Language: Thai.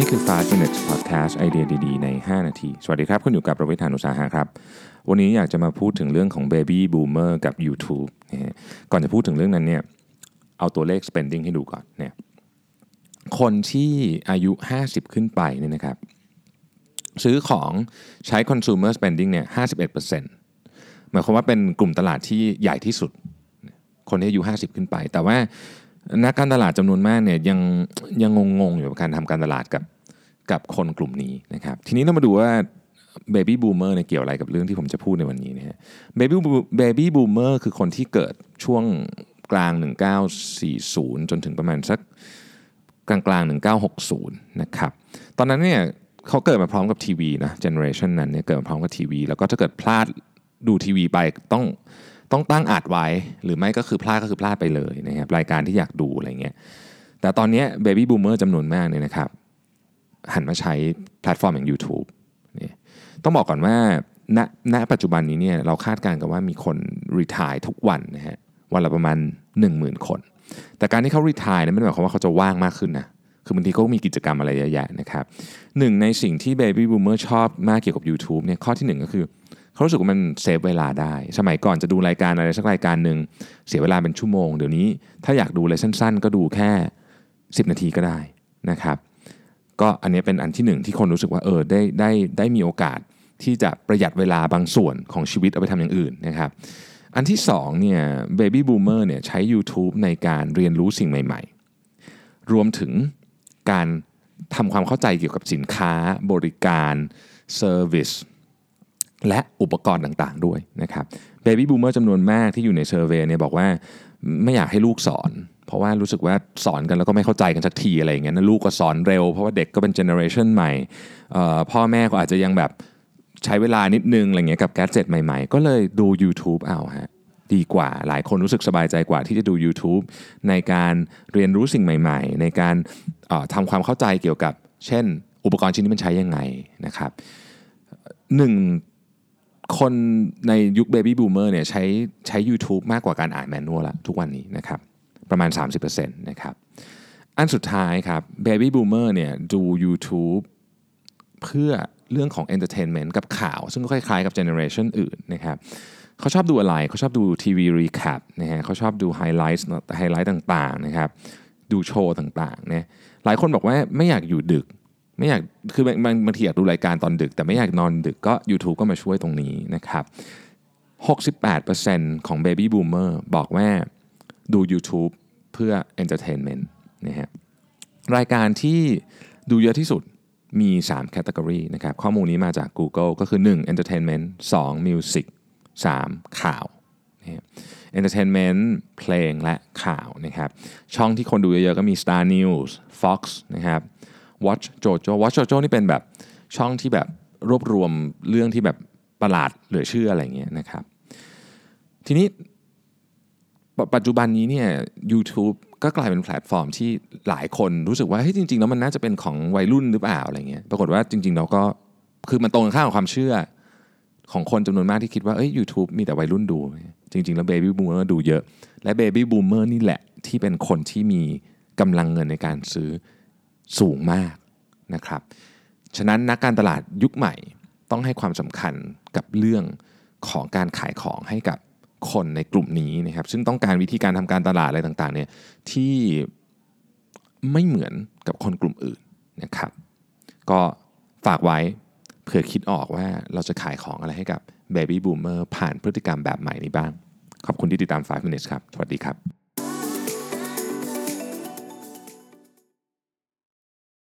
นี่คือ 5 minutes podcast ไอเดียดีๆ ใน 5 นาที สวัสดีครับ คุณอยู่กับประวิทานุสาหะครับ วันนี้อยากจะมาพูดถึงเรื่องของ baby boomer กับ YouTube นะฮะก่อนจะพูดถึงเรื่องนั้นเนี่ยเอาตัวเลข spending ให้ดูก่อนเนี่ยคนที่อายุ 50 ขึ้นไปเนี่ยนะครับ ซื้อของใช้ consumer spending เนี่ย 51%หมายความว่าเป็นกลุ่มตลาดที่ใหญ่ที่สุด คนที่อายุ 50 ขึ้นไป แต่ว่า นักการตลาดจำนวนมากเนี่ยยังยังงงๆอยู่กับการทำการตลาดกับกับคนกลุ่มนี้นะครับทีนี้เรามาดูว่า Baby Boomer เนี่ยเกี่ยวอะไรกับเรื่องที่ผมจะพูดในวันนี้นะฮะ Baby Baby Boomer คือคนที่เกิดช่วงกลาง 1940 จนถึงประมาณสักกลางกลาง1960 นะครับตอนนั้นเนี่ยเขาเกิดมาพร้อมกับทีวีนะเจเนอเรชันนั้นเนี่ยเกิดมาพร้อมกับทีวี แล้วก็ถ้าเกิดพลาดดูทีวีไปต้อง ต้องตั้งอัดไว้ หรือไม่ก็คือพลาดก็คือพลาดไปเลยนะครับรายการที่อยากดูอะไรเงี้ยแต่ตอนนี้ Baby Boomer จำนวนมากเนี่ยนะครับหันมาใช้แพลตฟอร์มอย่าง YouTube เนี่ยต้องบอกก่อนว่าณณปัจจุบันนี้เนี่ยเราคาดการณ์กันว่ามีคน retire ทุกวันนะฮะวันละประมาณ 10,000 คน แต่การที่เขา retire เนี่ยไม่ได้หมายความว่าเขาจะว่างมากขึ้นนะคือบางทีเขามีกิจกรรมอะไรเยอะแยะนะครับหนึ่งในสิ่งที่ Baby Boomer ชอบมากเกี่ยวกับ YouTube เนี่ยข้อที่หนึ่งก็คือ เขารู้สึกว่ามัน save เวลาได้ สมัยก่อนจะดูรายการอะไรสักรายการหนึ่งเสียเวลาเป็นชั่วโมง เดี๋ยวนี้ถ้าอยากดูอะไรสั้น ๆ ก็ดูแค่ 10 นาทีก็ได้นะครับ ก็อันนี้เป็นอันที่หนึ่งที่คนรู้สึกว่าเออได้ได้ได้มีโอกาสที่จะประหยัดเวลาบางส่วนของชีวิตเอาไปทำอย่างอื่นนะครับอันที่สองเนี่ย Baby Boomer เนี่ยใช้ YouTube ในการเรียนรู้สิ่งใหม่ ๆ รวมถึงการทำความเข้าใจเกี่ยวกับสินค้าบริการ service และอุปกรณ์ต่างๆด้วยนะครับ Baby Boomer จำนวนมากที่อยู่ใน survey เนี่ยบอกว่าไม่อยากให้ลูกสอน เพราะว่ารู้สึกว่าสอนกันแล้วก็ไม่เข้าใจกันสักทีอะไรอย่างเงี้ยนะลูกก็สอนเร็วเพราะว่าเด็กก็เป็น generation ใหม่พ่อแม่ก็อาจจะยังแบบใช้เวลานิดนึงอะไรเงี้ยกับ gadget ใหม่ๆ ก็เลยดู YouTube เอาฮะดีกว่าหลายคนรู้สึกสบายใจกว่าที่จะดู YouTube ในการเรียนรู้สิ่งใหม่ ๆ ในการทำความเข้าใจเกี่ยวกับ เช่น อุปกรณ์ชิ้นนี้มันใช้ยังไงนะครับหนึ่ง คนในยุค Baby Boomer เนี่ยใช้ใช้ YouTube มากกว่าการอ่าน manual ละทุกวันนี้นะครับประมาณ 30%นะครับอันสุดท้ายครับ Baby Boomer เนี่ยดู YouTube เพื่อเรื่องของ Entertainment กับข่าว ซึ่งก็คล้ายๆกับ Generation อื่นนะครับเขาชอบดูอะไรเขาชอบดูทีวี recap นะฮะเขาชอบดูไฮไลท์ไฮไลท์ต่างๆนะครับดูโชว์ต่างๆเนี่ยหลายคนบอกว่าไม่อยากอยู่ดึก ไม่อยากคือบางบางทีอยากดูรายการตอนดึก แต่ไม่อยากนอนดึกก็ YouTube ก็มาช่วยตรงนี้นะครับ 68%ของ Baby Boomer บอกว่าดู YouTube เพื่อ Entertainment นะฮะรายการที่ดูเยอะที่สุดมี 3 category นะครับข้อมูลนี้มาจาก Google ก็คือ 1 Entertainment 2 Music 3 ข่าวนะฮะ Entertainment เพลงและข่าวนะครับช่องที่คนดูเยอะๆก็มี Star News Fox นะครับ Watch Jojo Watch Jojo นี่เป็นแบบช่องที่แบบรวบรวมเรื่องที่แบบประหลาดเหลือเชื่ออะไรเงี้ยนะครับ ทีนี้ปัจจุบันนี้เนี่ย YouTube ก็กลายเป็นแพลตฟอร์มที่หลายคนรู้สึกว่าเฮ้ยจริง ๆ แล้วมันน่าจะเป็นของวัยรุ่นหรือเปล่าอะไรเงี้ยปรากฏว่าจริง ๆ เราก็คือมันตรงกันข้ามกับความเชื่อของคนจำนวนมากที่คิดว่าเอ้ย YouTube มีแต่วัยรุ่นดู จริง ๆ แล้ว Baby Boomer ดูเยอะ และ Baby Boomer นี่แหละที่เป็นคนที่มีกำลังเงินในการซื้อ สูงมากนะครับ ฉะนั้นนักการตลาดยุคใหม่ต้องให้ความสำคัญกับเรื่องของการขายของให้กับคนในกลุ่มนี้นะครับ ซึ่งต้องการวิธีการทำการตลาดอะไรต่างๆเนี่ยที่ไม่เหมือนกับคนกลุ่มอื่นนะครับ ก็ฝากไว้เผื่อคิดออกว่าเราจะขายของอะไรให้กับ Baby Boomer ผ่านพฤติกรรมแบบใหม่นี้บ้าง ขอบคุณที่ติดตาม 5 minutes ครับ สวัสดีครับ